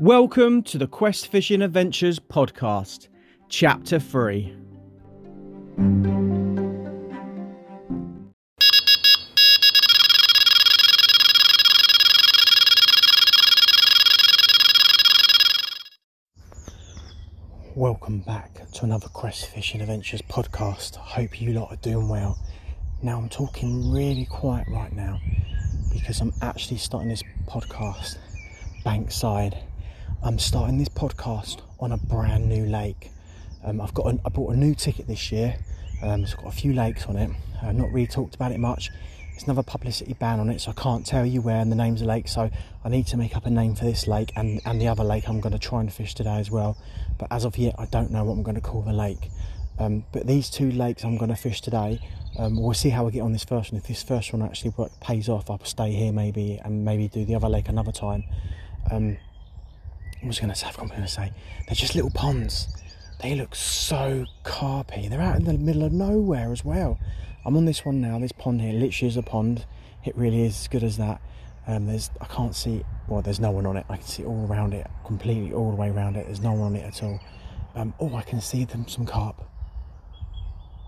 Welcome to the Quest Fishing Adventures podcast, Chapter 3. Welcome back to another Quest Fishing Adventures podcast. Hope you lot are doing well. Now, I'm talking really quiet right now because I'm actually starting this podcast bankside. I'm starting this podcast on a brand new lake. Um, I've got I bought a new ticket this year. Um, it's got a few lakes on it. I've not really talked about it much. There's another publicity ban on it, so I can't tell you where and the names of lakes. So I need to make up a name for this lake and, and the other lake I'm going to try and fish today as well. But as of yet, I don't know what I'm going to call the lake. Um, but these two lakes I'm going to fish today, um, we'll see how I get on this first one. If this first one actually pays off, I'll stay here maybe and maybe do the other lake another time. Um, I was going to I'm going to say, they're just little ponds. They look so carpy. They're out in the middle of nowhere as well. I'm on this one now. This pond here literally is a pond. It really is as good as that. Um, there's I can't see. Well, there's no one on it. I can see all around it, completely all the way around it. There's no one on it at all. Um, oh, I can see them some carp.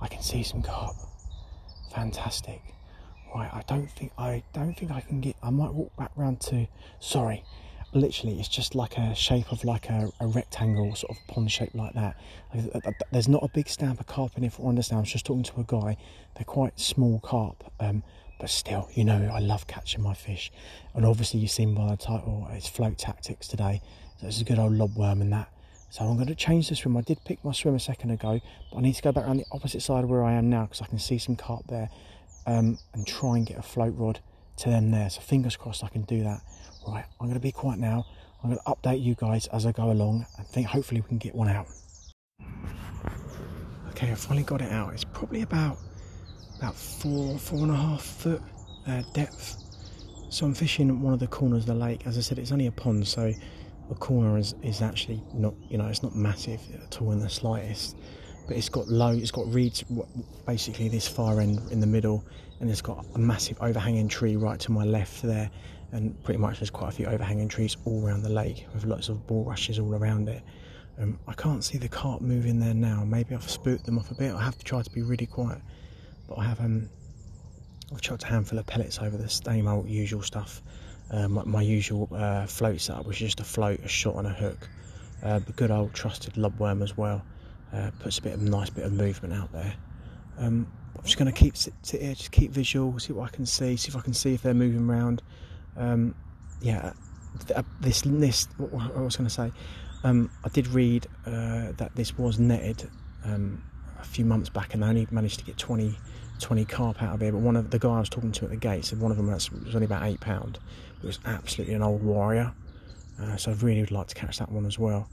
I can see some carp. Fantastic. Right, I don't think I don't think I can get. I might walk back round to. Sorry, literally it's just like a shape of like a, a rectangle sort of pond shape like that. There's not a big stamp of carp in it for understand i was just talking to a guy. They're quite small carp um, but still you know i love catching my fish. And obviously you've seen by the title it's float tactics today. So it's a good old lobworm and that. So i'm going to change the swim. I did pick my swim a second ago but i need to go back around the opposite side of where i am now because i can see some carp there um, and try and get a float rod to them there so fingers crossed i can do that Right, I'm going to be quiet now. I'm going to update you guys as I go along and think hopefully we can get one out. Okay, I finally got it out. It's probably about about four, four and a half foot uh, depth. So I'm fishing one of the corners of the lake. As I said, it's only a pond, so a corner is, is actually not, you know, it's not massive at all in the slightest. But it's got low, it's got reeds basically this far end in the middle, and it's got a massive overhanging tree right to my left there and pretty much there's quite a few overhanging trees all around the lake with lots of bulrushes all around it. Um, I can't see the carp moving there now. Maybe I've spooked them off a bit. I have to try to be really quiet, but I have um, I've chucked a handful of pellets over the same old usual stuff. Uh, my, my, usual uh, float setup was just a float, a shot, and a hook. Uh, the good old trusted lobworm as well uh, puts a bit of nice bit of movement out there. Um, I'm just going to keep sit, sit, here, just keep visual, see what I can see, see if I can see if they're moving around um, yeah, uh, this this what I was going to say. Um, I did read uh, that this was netted um, a few months back, and they only managed to get 20, 20 carp out of here. But one of the guy I was talking to at the gate said one of them was, was only about eight pound. It was absolutely an old warrior, uh, so I really would like to catch that one as well.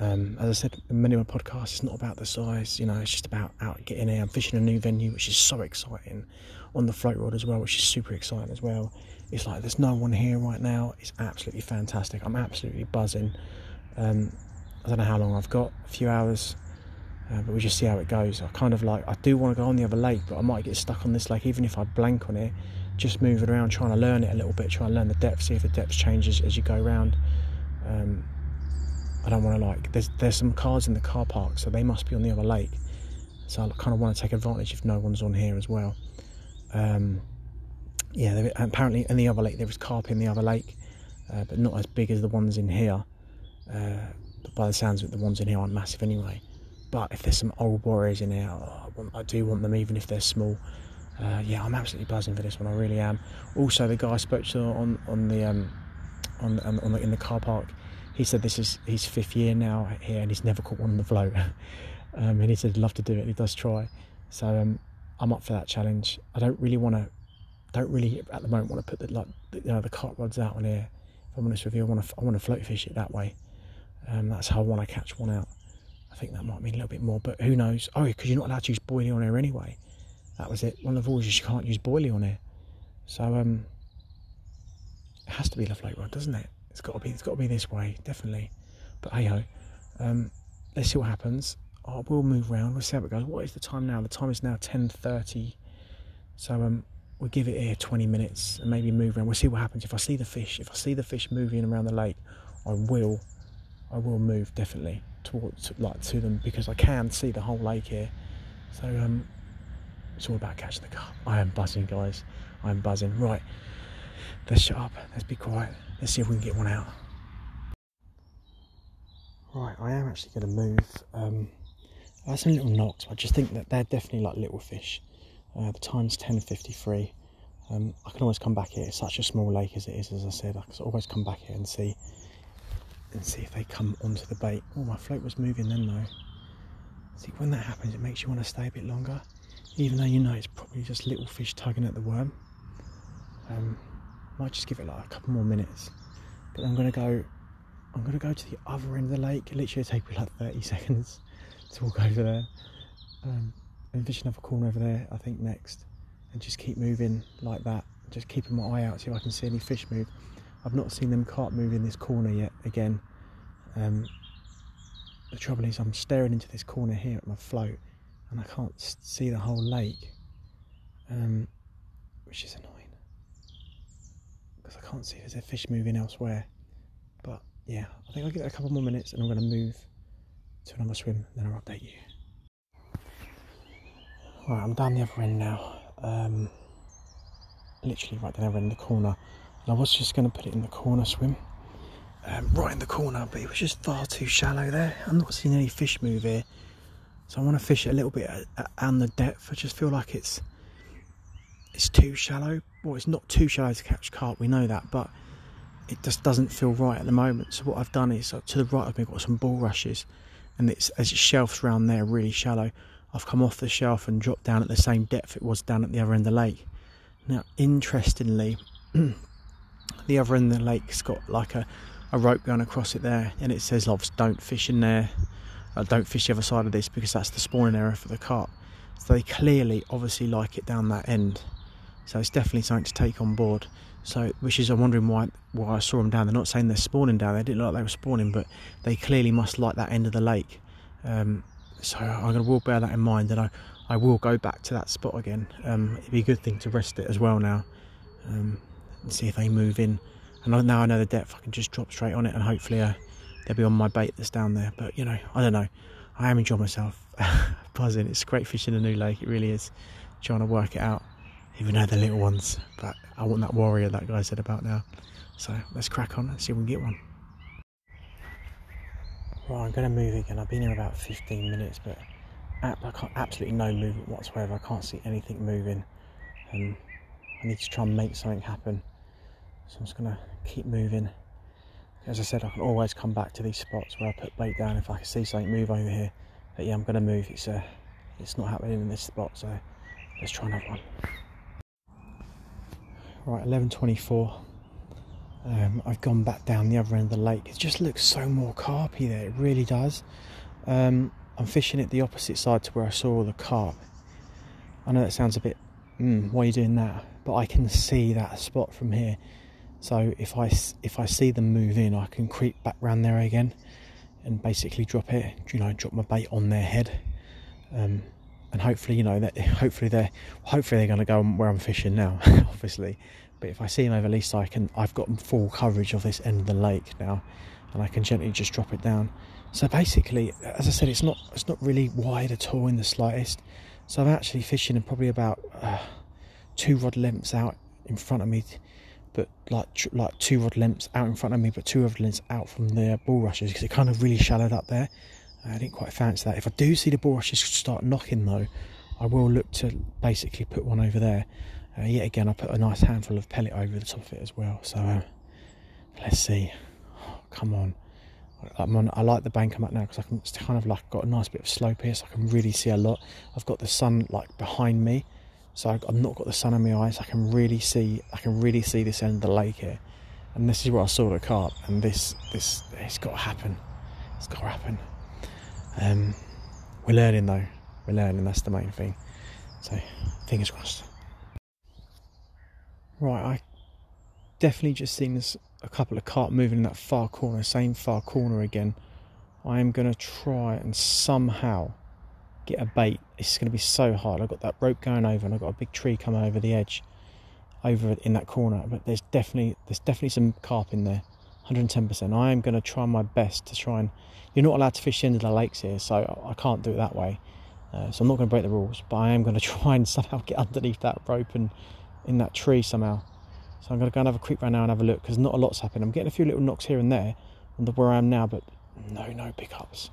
Um, as I said in many of my podcasts, it's not about the size, you know, it's just about out getting here. I'm fishing a new venue, which is so exciting, on the float rod as well, which is super exciting as well. It's like there's no one here right now. It's absolutely fantastic. I'm absolutely buzzing. Um, I don't know how long I've got, a few hours, uh, but we just see how it goes. I kind of like, I do want to go on the other lake, but I might get stuck on this lake, even if I blank on it, just moving around, trying to learn it a little bit, trying to learn the depth, see if the depth changes as you go around. Um, I don't want to like. There's there's some cars in the car park, so they must be on the other lake. So I kind of want to take advantage if no one's on here as well. Um, yeah, there, apparently in the other lake there was carp in the other lake, uh, but not as big as the ones in here. Uh, but by the sounds of it, the ones in here aren't massive anyway. But if there's some old warriors in here, oh, I, want, I, do want them even if they're small. Uh, yeah, I'm absolutely buzzing for this one. I really am. Also, the guy I spoke to on on the um, on, on, on the, in the car park, he said this is his fifth year now here and he's never caught one on the float. um, and he said he'd love to do it. He does try. So um, I'm up for that challenge. I don't really want to, don't really at the moment want to put the like the, you know, the carp rods out on here. If I'm honest with you, I want to I want to float fish it that way. Um, that's how I want to catch one out. I think that might mean a little bit more, but who knows? Oh, because you're not allowed to use boilie on here anyway. That was it. One of the rules is you can't use boilie on here. So um, it has to be the float rod, doesn't it? It's got to be. It's got to be this way, definitely. But hey ho, um, let's see what happens. I will move around. We'll see how it goes. What is the time now? The time is now ten thirty. So um, we'll give it here twenty minutes and maybe move around. We'll see what happens. If I see the fish, if I see the fish moving around the lake, I will, I will move definitely towards like to them because I can see the whole lake here. So um, it's all about catching the carp. I am buzzing, guys. I am buzzing. Right, let's shut up. Let's be quiet. Let's see if we can get one out. Right, I am actually going to move. Um, I have some little knocks. I just think that they're definitely like little fish. Uh, the time's 10.53. Um, I can always come back here. It's such a small lake as it is, as I said. I can always come back here and see and see if they come onto the bait. Oh, my float was moving then though. See, when that happens, it makes you want to stay a bit longer, even though you know it's probably just little fish tugging at the worm. Um, might just give it like a couple more minutes, but I'm gonna go. I'm gonna go to the other end of the lake. It literally take me like 30 seconds to walk over there. Um, fish another corner over there, I think next, and just keep moving like that. Just keeping my eye out, to see if I can see any fish move. I've not seen them carp move in this corner yet. Again, um, the trouble is I'm staring into this corner here at my float, and I can't see the whole lake, um, which is annoying because I can't see if there's a fish moving elsewhere. But yeah, I think I'll give it a couple more minutes, and I'm going to move to another swim. Then I'll update you. Right, I'm down the other end now. Um, literally right down the other end of the corner. And I was just going to put it in the corner swim. Um, right in the corner, but it was just far too shallow there. I'm not seeing any fish move here. So I want to fish a little bit on the depth. I just feel like it's it's too shallow. Well, it's not too shallow to catch carp, we know that, but it just doesn't feel right at the moment. So what I've done is, uh, to the right of me, I've got some bulrushes, and it's as it shelves around there really shallow. I've come off the shelf and dropped down at the same depth it was down at the other end of the lake. Now, interestingly, the other end of the lake's got like a, a rope going across it there, and it says, "Loves, don't fish in there. Uh, don't fish the other side of this because that's the spawning area for the carp." So they clearly, obviously, like it down that end. So it's definitely something to take on board. So, which is I'm wondering why why I saw them down. They're not saying they're spawning down. They didn't look like they were spawning, but they clearly must like that end of the lake. Um, so I'm going to will bear that in mind, and I, I will go back to that spot again. Um, it'd be a good thing to rest it as well now, um, and see if they move in. And now I know the depth, I can just drop straight on it, and hopefully uh, they'll be on my bait that's down there. But you know, I don't know. I am enjoying myself, buzzing. It's great fishing a new lake. It really is. Trying to work it out, even though the little ones. But I want that warrior that guy said about now. So let's crack on and see if we can get one. Right, I'm going to move again. I've been here about 15 minutes, but absolutely no movement whatsoever. I can't see anything moving. Um, I need to try and make something happen. So I'm just going to keep moving. As I said, I can always come back to these spots where I put bait down if I can see something move over here. But yeah, I'm going to move. It's uh, it's not happening in this spot, so let's try another one. Right, 11:24. Um, I've gone back down the other end of the lake. It just looks so more carpy there. It really does. Um, I'm fishing at the opposite side to where I saw all the carp. I know that sounds a bit, mm, why are you doing that? But I can see that spot from here. So if I if I see them move in, I can creep back round there again, and basically drop it. You know, drop my bait on their head, um, and hopefully, you know, that hopefully they're hopefully they're going to go where I'm fishing now. obviously, but if I see them over, at least I can. I've got full coverage of this end of the lake now, and I can gently just drop it down. So basically, as I said, it's not it's not really wide at all in the slightest. So I'm actually fishing and probably about uh, two rod lengths out in front of me, but like like two rod lengths out in front of me, but two rod lengths out from the bulrushes because it kind of really shallowed up there. I didn't quite fancy that. If I do see the bulrushes start knocking though, I will look to basically put one over there uh, yet again, I put a nice handful of pellet over the top of it as well. So uh, let's see. Oh, come on. I'm On, i like the bank I'm at now because I can it's kind of like got a nice bit of slope here, so I can really see a lot. I've got the sun like behind me, so I've not got the sun in my eyes. I can really see. I can really see this end of the lake here, and this is where I saw the carp. And this, this, it's got to happen. It's got to happen. Um, we're learning though. We're learning. That's the main thing. So, fingers crossed. Right, I definitely just seen this, a couple of carp moving in that far corner, same far corner again. I am going to try and somehow get a bait. It's going to be so hard. I've got that rope going over and I've got a big tree coming over the edge over in that corner. But there's definitely there's definitely some carp in there. 110%. I am going to try my best to try and. You're not allowed to fish the end of the lakes here, so I can't do it that way. Uh, so I'm not going to break the rules, but I am going to try and somehow get underneath that rope and in that tree somehow. So I'm going to go and have a quick run now and have a look because not a lot's happening. I'm getting a few little knocks here and there on the where I am now, but no, no pickups.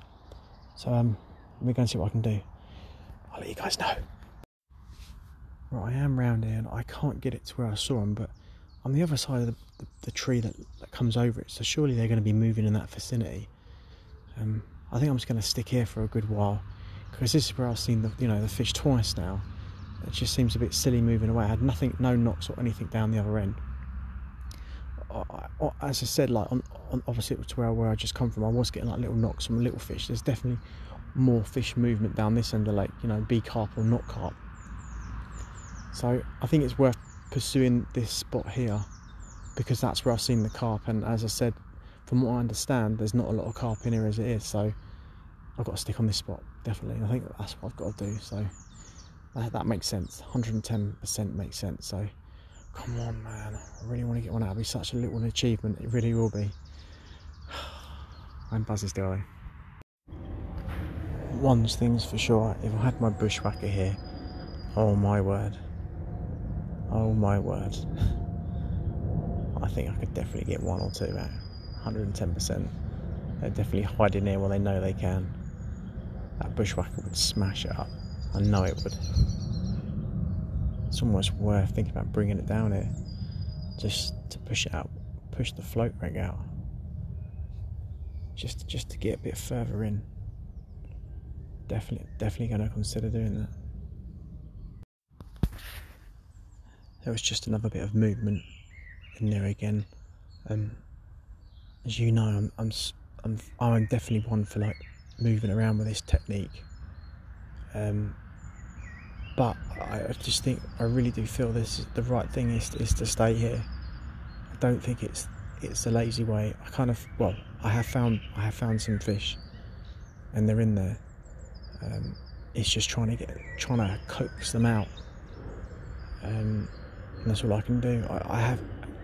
So um, let me go and see what I can do. I'll let you guys know. Right, I am round here and I can't get it to where I saw him, but on the other side of the, the, the tree that, that comes over it, so surely they're going to be moving in that vicinity. Um, I think I'm just going to stick here for a good while because this is where I've seen the you know the fish twice now. It just seems a bit silly moving away. I had nothing, no knocks or anything down the other end. as I said, like on, on to where, where I just come from, I was getting like little knocks from little fish. There's definitely more fish movement down this end of the lake, you know, be carp or not carp. So I think it's worth pursuing this spot here because that's where I've seen the carp. And as I said, from what I understand, there's not a lot of carp in here as it is. So I've got to stick on this spot, definitely. I think that's what I've got to do. So that, that makes sense. 110% makes sense. So come on, man. I really want to get one out. It'll be such a little achievement. It really will be. I'm buzzing still. Eh? One thing's for sure. If I had my bushwhacker here, oh my word. Oh my word. I think I could definitely get one or two out. 110%. They're definitely hiding here while they know they can. That bushwhacker would smash it up. I know it would. It's almost worth thinking about bringing it down here. Just to push it out. Push the float rig out. Just, just to get a bit further in. Definitely, definitely going to consider doing that. There was just another bit of movement in there again. Um, as you know, I'm, I'm, I'm, I'm definitely one for like moving around with this technique. Um, but I, just think I really do feel this is the right thing is is to stay here. I don't think it's it's a lazy way. I kind of well, I have found I have found some fish, and they're in there. Um, it's just trying to get trying to coax them out. Um, and that's all I can do. I, I have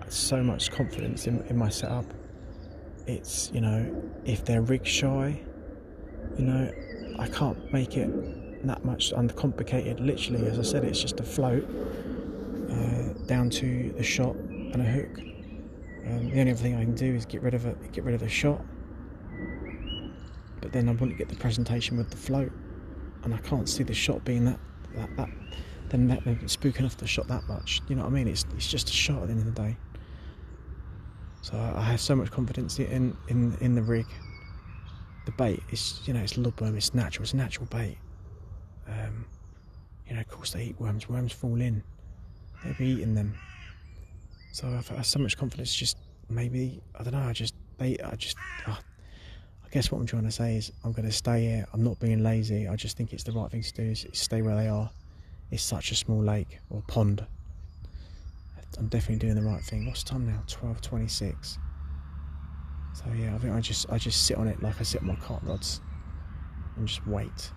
so much confidence in, in my setup. It's, you know, if they're rig shy, you know, I can't make it that much uncomplicated. Literally, as I said, it's just a float uh, down to the shot and a hook. Um, the only other thing I can do is get rid of it, get rid of the shot. But then I want to get the presentation with the float, and I can't see the shot being that that, that then they're spook enough to shot that much. You know what I mean? It's it's just a shot at the end of the day. So I have so much confidence in in in the rig. The bait is you know it's lobworm, it's natural, it's natural bait. Um, you know, of course they eat worms. Worms fall in. They'll be eating them. So I've, I have so much confidence. Just maybe I don't know. I just they I just. Oh, I guess what I'm trying to say is I'm going to stay here. I'm not being lazy. I just think it's the right thing to do is stay where they are is such a small lake or pond. I'm definitely doing the right thing. What's time now? 12:26. So yeah, I think I just I just sit on it like I sit on my carp rods and just wait.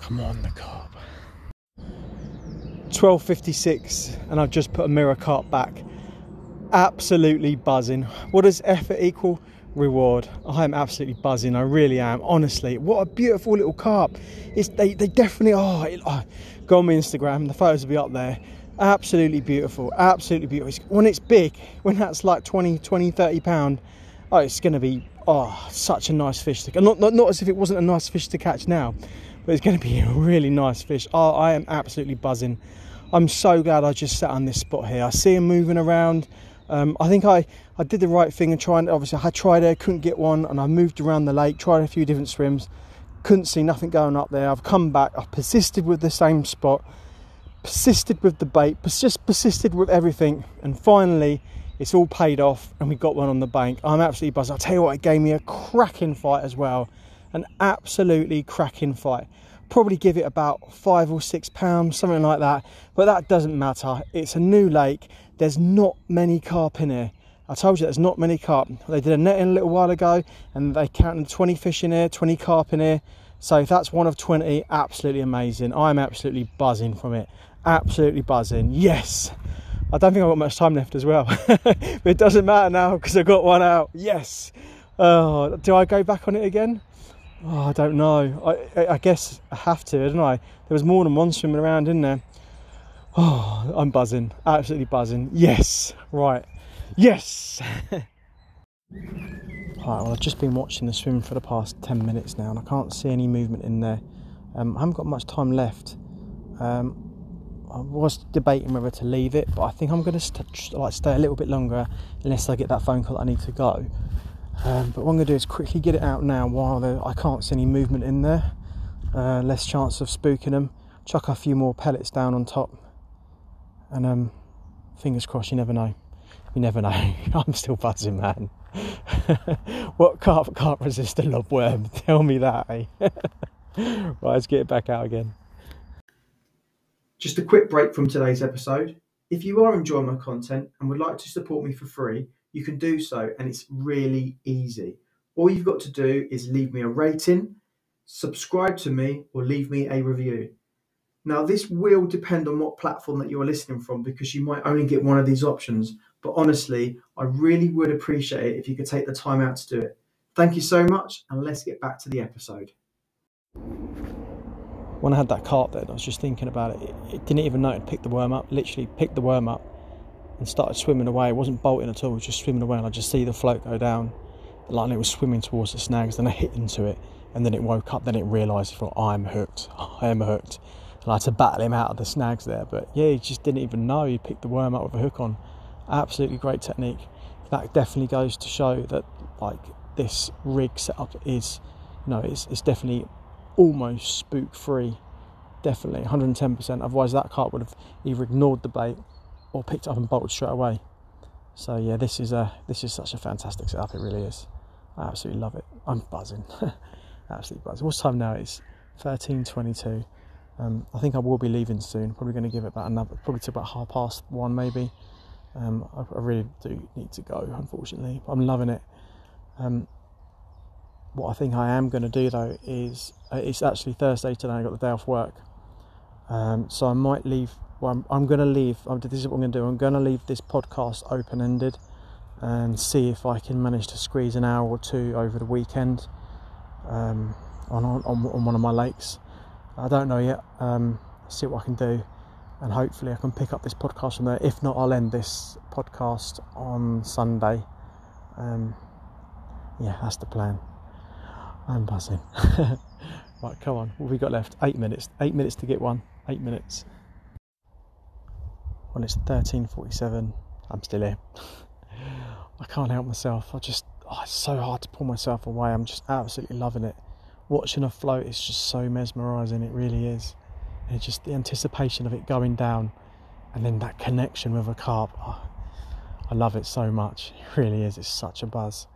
Come on, the carp. 12:56, and I've just put a mirror carp back. Absolutely buzzing. What does effort equal? Reward. I am absolutely buzzing. I really am. Honestly, what a beautiful little carp. It's they they definitely it, oh go on my Instagram. The photos will be up there. Absolutely beautiful. Absolutely beautiful. When it's big, when that's like 20, 20, 30 pound, oh, it's going to be oh such a nice fish to. Not, not not as if it wasn't a nice fish to catch now, but it's going to be a really nice fish. Oh, I am absolutely buzzing. I'm so glad I just sat on this spot here. I see him moving around. Um, I think I, I did the right thing and trying. Obviously, I tried there, couldn't get one, and I moved around the lake, tried a few different swims, couldn't see nothing going up there. I've come back, I've persisted with the same spot, persisted with the bait, just persisted with everything, and finally, it's all paid off, and we got one on the bank. I'm absolutely buzzed. I'll tell you what, it gave me a cracking fight as well, an absolutely cracking fight probably give it about five or six pounds, something like that. But that doesn't matter. It's a new lake. There's not many carp in here. I told you there's not many carp. They did a netting a little while ago and they counted 20 fish in here, 20 carp in here. So if that's one of 20, absolutely amazing. I'm absolutely buzzing from it. Absolutely buzzing. Yes. I don't think I've got much time left as well. but it doesn't matter now because I've got one out. Yes. Oh, do I go back on it again? Oh, I don't know. I, I guess I have to, don't I? There was more than one swimming around in there. Oh, I'm buzzing. Absolutely buzzing. Yes. Right. Yes. Right, well, I've just been watching the swim for the past 10 minutes now and I can't see any movement in there. Um, I haven't got much time left. Um, I was debating whether to leave it, but I think I'm going to st- like stay a little bit longer unless I get that phone call I need to go. Um, but what I'm going to do is quickly get it out now while I can't see any movement in there. Uh, less chance of spooking them. Chuck a few more pellets down on top, and um, fingers crossed. You never know. You never know. I'm still buzzing, man. what carp can't resist a lobworm? Tell me that, eh? right, let's get it back out again. Just a quick break from today's episode. If you are enjoying my content and would like to support me for free, you can do so, and it's really easy. All you've got to do is leave me a rating, subscribe to me, or leave me a review. Now, this will depend on what platform that you're listening from because you might only get one of these options. But honestly, I really would appreciate it if you could take the time out to do it. Thank you so much, and let's get back to the episode when I had that carp then I was just thinking about it. It didn't even know it picked the worm up. Literally picked the worm up and started swimming away. It wasn't bolting at all. It was just swimming away, and I just see the float go down. Like it was swimming towards the snags. Then I hit into it, and then it woke up. Then it realised, thought, I'm hooked. I am hooked. And I had to battle him out of the snags there. But yeah, he just didn't even know he picked the worm up with a hook on. Absolutely great technique. That definitely goes to show that like this rig setup is, you know, it's, it's definitely almost spook free. Definitely, 110%. Otherwise, that carp would have either ignored the bait or picked up and bolted straight away. So yeah, this is a this is such a fantastic setup. It really is. I absolutely love it. I'm buzzing, absolutely buzzing. What's time now? It's 13:22. Um, I think I will be leaving soon. Probably going to give it about another, probably to about half past one, maybe. Um, I, I, really do need to go, unfortunately. I'm loving it. Um, what I think I am going to do though is uh, it's actually Thursday today. I got the day off work, um, so I might leave. Well, I'm, I'm going to leave. This is what I'm going to do. I'm going to leave this podcast open ended and see if I can manage to squeeze an hour or two over the weekend um, on, on on one of my lakes. I don't know yet. Um, see what I can do, and hopefully I can pick up this podcast from there. If not, I'll end this podcast on Sunday. Um, yeah, that's the plan. I'm buzzing. right, come on. What have we got left? Eight minutes. Eight minutes to get one. Eight minutes. Well, it's 13:47. I'm still here. I can't help myself. I just, oh, it's so hard to pull myself away. I'm just absolutely loving it. Watching a float is just so mesmerising. It really is. And just the anticipation of it going down, and then that connection with a carp. Oh, I love it so much. It really is. It's such a buzz.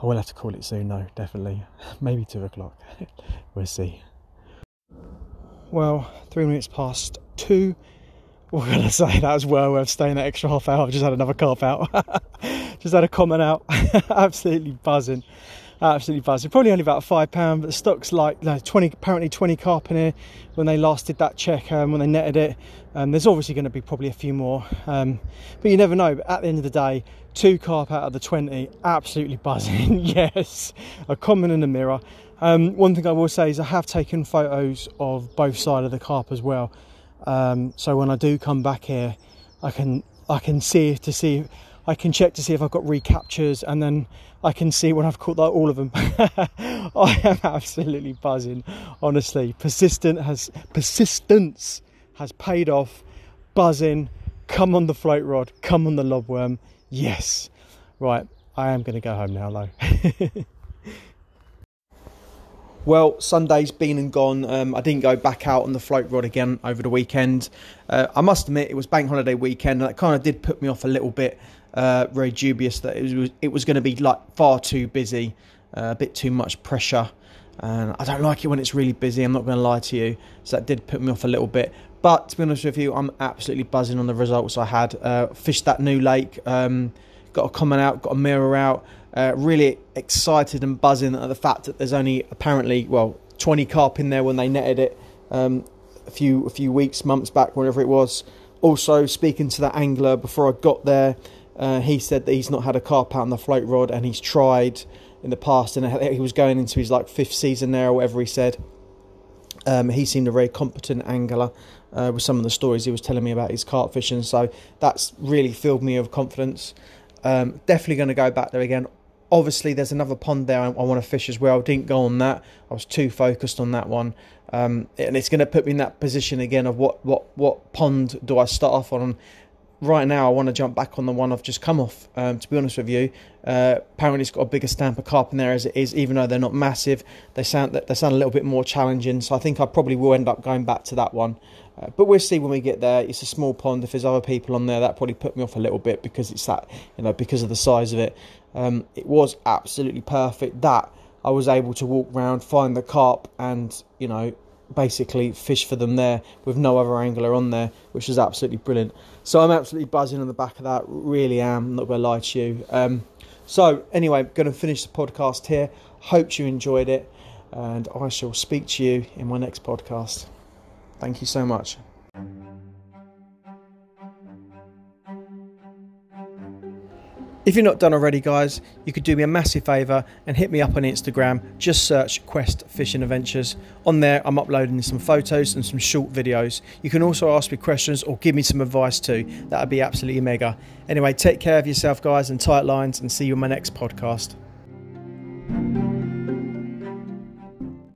I will have to call it soon, though, definitely. Maybe two o'clock. we'll see. Well, three minutes past two. What can I say? That was well worth staying that extra half hour. I've just had another carp out. just had a common out. Absolutely buzzing. Absolutely buzzing. Probably only about five pound, but the stock's like twenty. Apparently twenty carp in here when they last did that check um, when they netted it. Um, there's obviously going to be probably a few more, um, but you never know. But at the end of the day, two carp out of the 20, absolutely buzzing. yes, a common in the mirror. Um, one thing I will say is I have taken photos of both sides of the carp as well. Um, so when I do come back here, I can I can see to see I can check to see if I've got recaptures, and then I can see when I've caught all of them. I am absolutely buzzing, honestly. Persistent has persistence has paid off. Buzzing, come on the float rod, come on the lobworm. Yes, right. I am going to go home now, though. Well, Sunday's been and gone. Um, I didn't go back out on the float rod again over the weekend. Uh, I must admit, it was bank holiday weekend, and that kind of did put me off a little bit. Uh, very dubious that it was it was going to be like far too busy, uh, a bit too much pressure, and I don't like it when it's really busy. I'm not going to lie to you, so that did put me off a little bit. But to be honest with you, I'm absolutely buzzing on the results I had. Uh, fished that new lake, um, got a common out, got a mirror out. Uh, really excited and buzzing at the fact that there's only apparently well 20 carp in there when they netted it um, a few a few weeks months back whenever it was also, speaking to that angler before I got there, uh, he said that he's not had a carp out on the float rod and he's tried in the past and he was going into his like fifth season there or whatever he said. Um, he seemed a very competent angler uh, with some of the stories he was telling me about his carp fishing, so that's really filled me with confidence. Um, definitely going to go back there again. Obviously, there's another pond there I, I want to fish as well. Didn't go on that. I was too focused on that one, um, and it's going to put me in that position again of what what what pond do I start off on? right now I want to jump back on the one I've just come off. Um, to be honest with you, uh, apparently it's got a bigger stamp of carp in there as it is, even though they're not massive. They sound they sound a little bit more challenging. So I think I probably will end up going back to that one. Uh, but we'll see when we get there. It's a small pond. If there's other people on there, that probably put me off a little bit because it's that you know because of the size of it. Um, it was absolutely perfect. That I was able to walk around, find the carp, and you know basically fish for them there with no other angler on there, which is absolutely brilliant. So I'm absolutely buzzing on the back of that. Really am. Not gonna lie to you. Um, so anyway, going to finish the podcast here. Hope you enjoyed it, and I shall speak to you in my next podcast. Thank you so much. If you're not done already, guys, you could do me a massive favour and hit me up on Instagram. Just search Quest Fishing Adventures. On there, I'm uploading some photos and some short videos. You can also ask me questions or give me some advice too. That would be absolutely mega. Anyway, take care of yourself, guys, and tight lines, and see you in my next podcast.